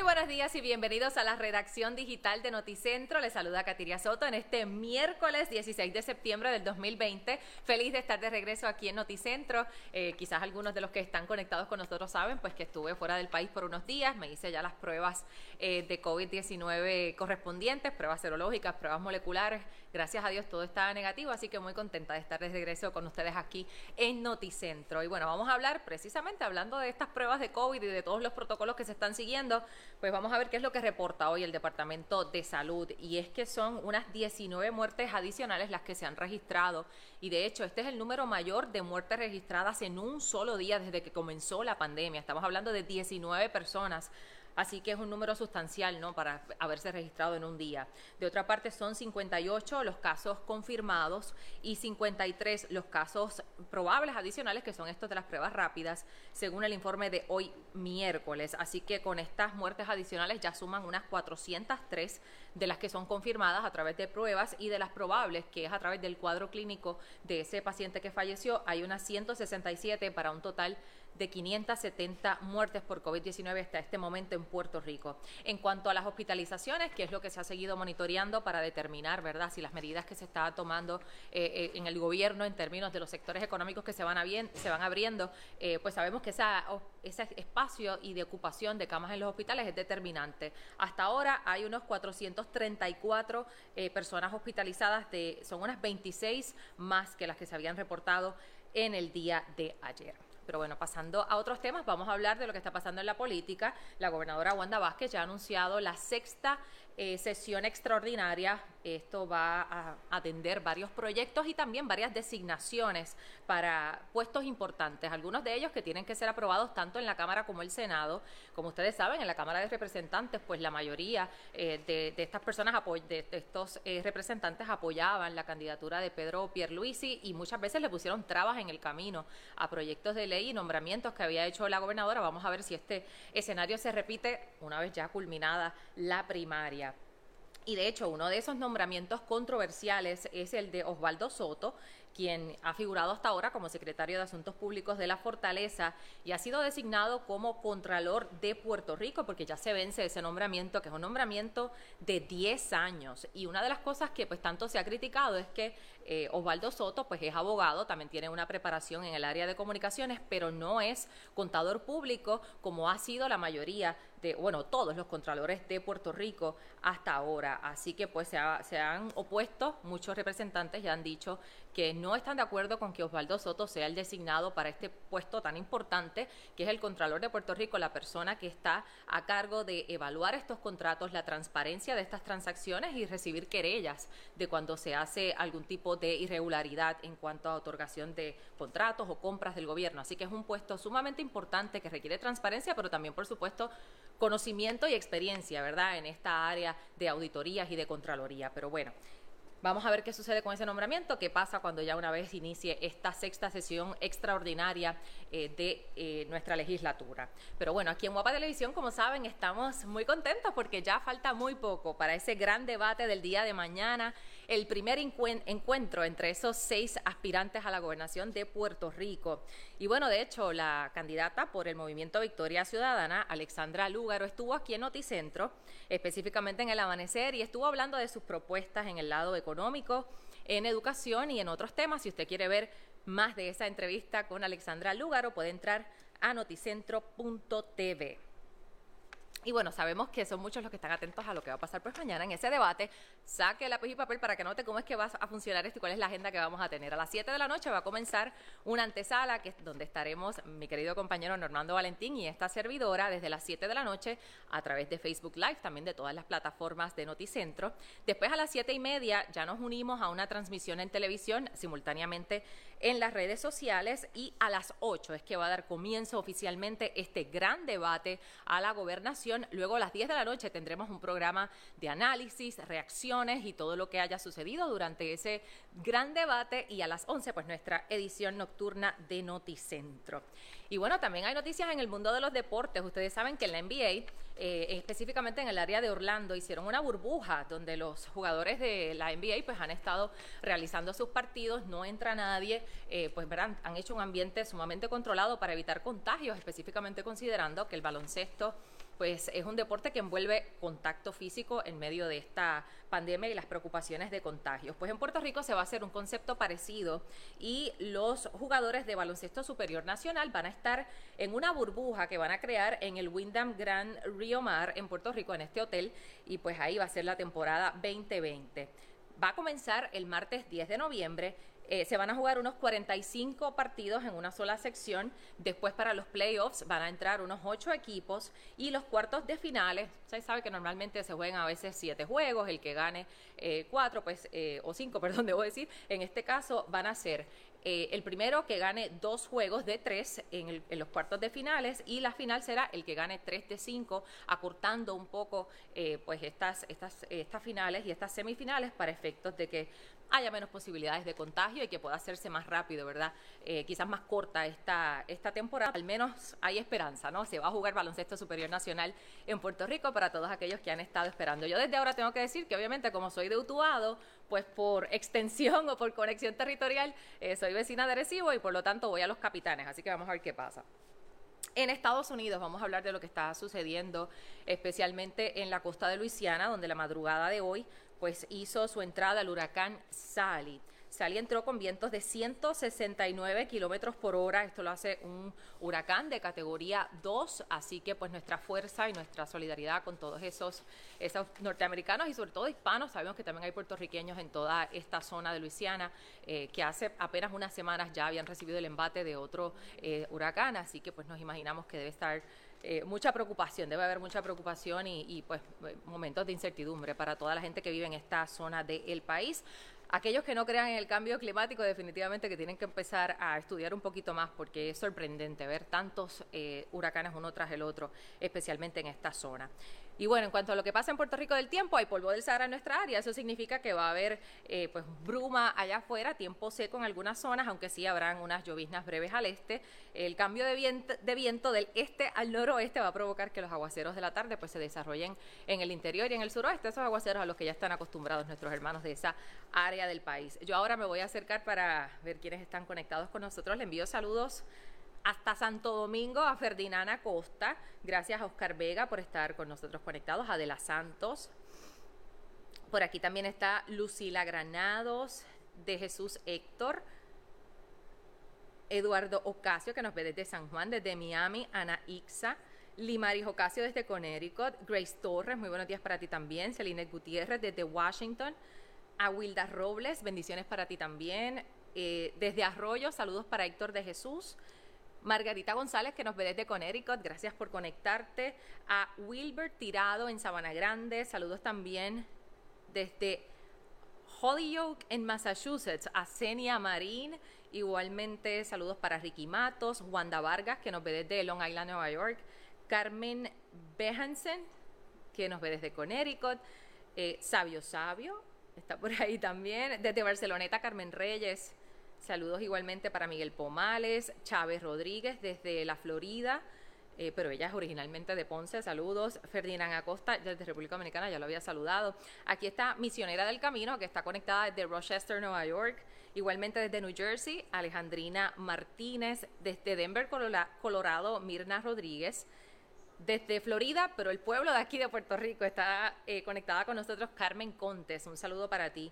Muy buenos días y bienvenidos a la redacción digital de Noticentro. Les saluda Katiria Soto en este miércoles 16 de septiembre del 2020. Feliz de estar de regreso aquí en Noticentro. Eh, quizás algunos de los que están conectados con nosotros saben pues que estuve fuera del país por unos días. Me hice ya las pruebas eh, de COVID-19 correspondientes, pruebas serológicas, pruebas moleculares. Gracias a Dios todo estaba negativo, así que muy contenta de estar de regreso con ustedes aquí en Noticentro. Y bueno, vamos a hablar precisamente hablando de estas pruebas de COVID y de todos los protocolos que se están siguiendo pues vamos a ver qué es lo que reporta hoy el Departamento de Salud. Y es que son unas 19 muertes adicionales las que se han registrado. Y de hecho este es el número mayor de muertes registradas en un solo día desde que comenzó la pandemia. Estamos hablando de 19 personas Así que es un número sustancial, ¿no? Para haberse registrado en un día. De otra parte, son 58 los casos confirmados y 53 los casos probables adicionales, que son estos de las pruebas rápidas, según el informe de hoy miércoles. Así que con estas muertes adicionales ya suman unas 403 de las que son confirmadas a través de pruebas y de las probables, que es a través del cuadro clínico de ese paciente que falleció, hay unas 167 para un total de 570 muertes por COVID-19 hasta este momento en Puerto Rico. En cuanto a las hospitalizaciones, que es lo que se ha seguido monitoreando para determinar, ¿verdad?, si las medidas que se están tomando eh, eh, en el gobierno en términos de los sectores económicos que se van, se van abriendo, eh, pues sabemos que esa, ese espacio y de ocupación de camas en los hospitales es determinante. Hasta ahora hay unos 434 personas hospitalizadas, de, son unas 26 más que las que se habían reportado en el día de ayer. Pero bueno, pasando a otros temas, vamos a hablar de lo que está pasando en la política. La gobernadora Wanda Vázquez ya ha anunciado la sexta eh, sesión extraordinaria. Esto va a atender varios proyectos y también varias designaciones para puestos importantes, algunos de ellos que tienen que ser aprobados tanto en la Cámara como el Senado. Como ustedes saben, en la Cámara de Representantes, pues la mayoría eh, de, estas personas, de, estos eh, representantes apoyaban la candidatura de Pedro Pierluisi y muchas veces le pusieron trabas en el camino a proyectos de ley y nombramientos que había hecho la gobernadora. Vamos a ver si este escenario se repite una vez ya culminada la primaria. Y de hecho, uno de esos nombramientos controversiales es el de Osvaldo Soto, quien ha figurado hasta ahora como secretario de Asuntos Públicos de la Fortaleza y ha sido designado como Contralor de Puerto Rico, porque ya se vence ese nombramiento, que es un nombramiento de 10 años. Y una de las cosas que pues tanto se ha criticado es que eh, Osvaldo Soto pues es abogado, también tiene una preparación en el área de comunicaciones, pero no es contador público como ha sido la mayoría de, bueno, todos los contralores de Puerto Rico hasta ahora. Así que pues se, se han opuesto, muchos representantes ya han dicho que no están de acuerdo con que Osvaldo Soto sea el designado para este puesto tan importante, que es el Contralor de Puerto Rico, la persona que está a cargo de evaluar estos contratos, la transparencia de estas transacciones y recibir querellas de cuando se hace algún tipo de irregularidad en cuanto a otorgación de contratos o compras del gobierno. Así que es un puesto sumamente importante que requiere transparencia, pero también, por supuesto, conocimiento y experiencia, ¿verdad?, en esta área de auditorías y de contraloría. Pero bueno, Vamos a ver qué sucede con ese nombramiento, qué pasa cuando ya una vez inicie esta sexta sesión extraordinaria eh, de eh, nuestra legislatura. Pero bueno, aquí en Guapa Televisión, como saben, estamos muy contentos porque ya falta muy poco para ese gran debate del día de mañana, el primer encuentro entre esos seis aspirantes a la gobernación de Puerto Rico. Y bueno, de hecho, la candidata por el Movimiento Victoria Ciudadana, Alexandra Lúgaro, estuvo aquí en Noticentro, específicamente en el Amanecer, y estuvo hablando de sus propuestas en el lado económico en educación y en otros temas. Si usted quiere ver más de esa entrevista con Alexandra Lúgaro, puede entrar a noticentro.tv. Y bueno, sabemos que son muchos los que están atentos a lo que va a pasar pues mañana en ese debate. Saque lápiz y papel para que note cómo es que va a funcionar esto y cuál es la agenda que vamos a tener. A las 7 de la noche va a comenzar una antesala que es donde estaremos mi querido compañero Normando Valentín y esta servidora desde las 7 de la noche a través de Facebook Live, también de todas las plataformas de Noticentro. Después a las 7 y media ya nos unimos a una transmisión en televisión simultáneamente en las redes sociales y a las 8 es que va a dar comienzo oficialmente este gran debate a la gobernación Luego a las 10 de la noche tendremos un programa de análisis, reacciones y todo lo que haya sucedido durante ese gran debate. Y a las 11, pues nuestra edición nocturna de Noticentro. Y bueno, también hay noticias en el mundo de los deportes. Ustedes saben que en la NBA, eh, específicamente en el área de Orlando, hicieron una burbuja donde los jugadores de la NBA pues han estado realizando sus partidos, no entra nadie, eh, pues verán, han hecho un ambiente sumamente controlado para evitar contagios, específicamente considerando que el baloncesto pues es un deporte que envuelve contacto físico en medio de esta pandemia y las preocupaciones de contagios. Pues en Puerto Rico se va a hacer un concepto parecido y los jugadores de baloncesto superior nacional van a estar en una burbuja que van a crear en el Wyndham Grand Rio Mar en Puerto Rico, en este hotel, y pues ahí va a ser la temporada 2020. Va a comenzar el martes 10 de noviembre eh, se van a jugar unos 45 partidos en una sola sección. Después para los playoffs van a entrar unos 8 equipos y los cuartos de finales, se sabe que normalmente se juegan a veces 7 juegos, el que gane 4 eh, pues, eh, o 5, perdón, debo decir, en este caso van a ser el primero que gane dos juegos de tres en, los cuartos de finales y la final será el que gane tres de cinco, acortando un poco pues estas, estas, estas finales y estas semifinales para efectos de que haya menos posibilidades de contagio y que pueda hacerse más rápido, ¿verdad? Eh, quizás más corta esta, esta temporada. Al menos hay esperanza, ¿no? Se va a jugar baloncesto superior nacional en Puerto Rico para todos aquellos que han estado esperando. Yo desde ahora tengo que decir que obviamente como soy de Utuado, pues por extensión o por conexión territorial, eh, soy vecina de Arecibo y por lo tanto voy a los capitanes. Así que vamos a ver qué pasa. En Estados Unidos vamos a hablar de lo que está sucediendo, especialmente en la costa de Luisiana, donde la madrugada de hoy pues hizo su entrada al huracán Sally. Sally entró con vientos de 169 kilómetros por hora. Esto lo hace un huracán de categoría 2. Así que, pues, nuestra fuerza y nuestra solidaridad con todos esos, esos norteamericanos y, sobre todo, hispanos. Sabemos que también hay puertorriqueños en toda esta zona de Luisiana eh, que hace apenas unas semanas ya habían recibido el embate de otro eh, huracán. Así que, pues, nos imaginamos que debe estar eh, mucha preocupación, debe haber mucha preocupación y, pues momentos de incertidumbre para toda la gente que vive en esta zona del país. Aquellos que no crean en el cambio climático definitivamente que tienen que empezar a estudiar un poquito más porque es sorprendente ver tantos eh, huracanes uno tras el otro, especialmente en esta zona. Y bueno, en cuanto a lo que pasa en Puerto Rico del tiempo, hay polvo del Sahara en nuestra área. Eso significa que va a haber eh, pues bruma allá afuera, tiempo seco en algunas zonas, aunque sí habrán unas lloviznas breves al este. El cambio de viento, de viento del este al noroeste va a provocar que los aguaceros de la tarde pues se desarrollen en el interior y en el suroeste. Esos aguaceros a los que ya están acostumbrados nuestros hermanos de esa área del país. Yo ahora me voy a acercar para ver quiénes están conectados con nosotros. Le envío saludos hasta Santo Domingo a Ferdinana Costa. Gracias a Oscar Vega por estar con nosotros conectados. Adela Santos. Por aquí también está Lucila Granados, de Jesús Héctor. Eduardo Ocasio, que nos ve desde San Juan, desde Miami. Ana Ixa. Limaris Ocasio desde Connecticut. Grace Torres, muy buenos días para ti también. Celine Gutiérrez desde Washington. A Wilda Robles, bendiciones para ti también. Eh, desde Arroyo, saludos para Héctor de Jesús. Margarita González, que nos ve desde Connecticut, gracias por conectarte. A Wilbert Tirado en Sabana Grande, saludos también desde Holyoke en Massachusetts. A Senia Marín, igualmente saludos para Ricky Matos. Wanda Vargas, que nos ve desde Long Island, Nueva York. Carmen Behansen, que nos ve desde Connecticut. Eh, Sabio Sabio, está por ahí también. Desde Barceloneta, Carmen Reyes. Saludos igualmente para Miguel Pomales, Chávez Rodríguez desde la Florida, eh, pero ella es originalmente de Ponce. Saludos. Ferdinand Acosta desde República Dominicana, ya lo había saludado. Aquí está Misionera del Camino, que está conectada desde Rochester, Nueva York. Igualmente desde New Jersey, Alejandrina Martínez. Desde Denver, Colorado, Mirna Rodríguez. Desde Florida, pero el pueblo de aquí de Puerto Rico está eh, conectada con nosotros Carmen Contes. Un saludo para ti.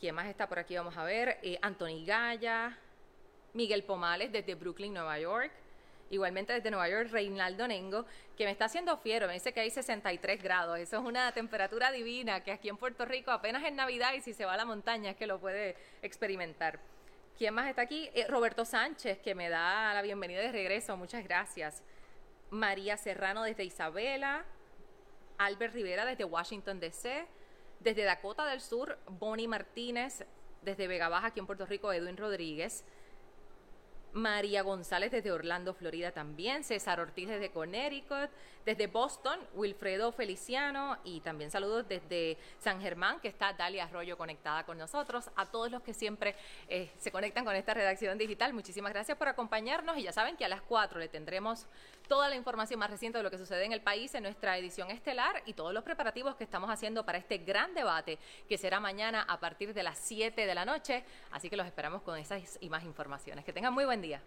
¿Quién más está por aquí? Vamos a ver. Eh, Anthony Gaya, Miguel Pomales desde Brooklyn, Nueva York. Igualmente desde Nueva York, Reinaldo Nengo, que me está haciendo fiero, me dice que hay 63 grados. Eso es una temperatura divina que aquí en Puerto Rico apenas en Navidad y si se va a la montaña es que lo puede experimentar. ¿Quién más está aquí? Eh, Roberto Sánchez, que me da la bienvenida de regreso. Muchas gracias. María Serrano desde Isabela. Albert Rivera desde Washington, D.C. Desde Dakota del Sur, Bonnie Martínez. Desde Vega Baja, aquí en Puerto Rico, Edwin Rodríguez. María González desde Orlando, Florida también, César Ortiz desde Connecticut, desde Boston, Wilfredo Feliciano y también saludos desde San Germán, que está Dalia Arroyo conectada con nosotros, a todos los que siempre eh, se conectan con esta redacción digital. Muchísimas gracias por acompañarnos y ya saben que a las 4 le tendremos toda la información más reciente de lo que sucede en el país en nuestra edición estelar y todos los preparativos que estamos haciendo para este gran debate que será mañana a partir de las 7 de la noche. Así que los esperamos con esas y más informaciones. Que tengan muy buen día.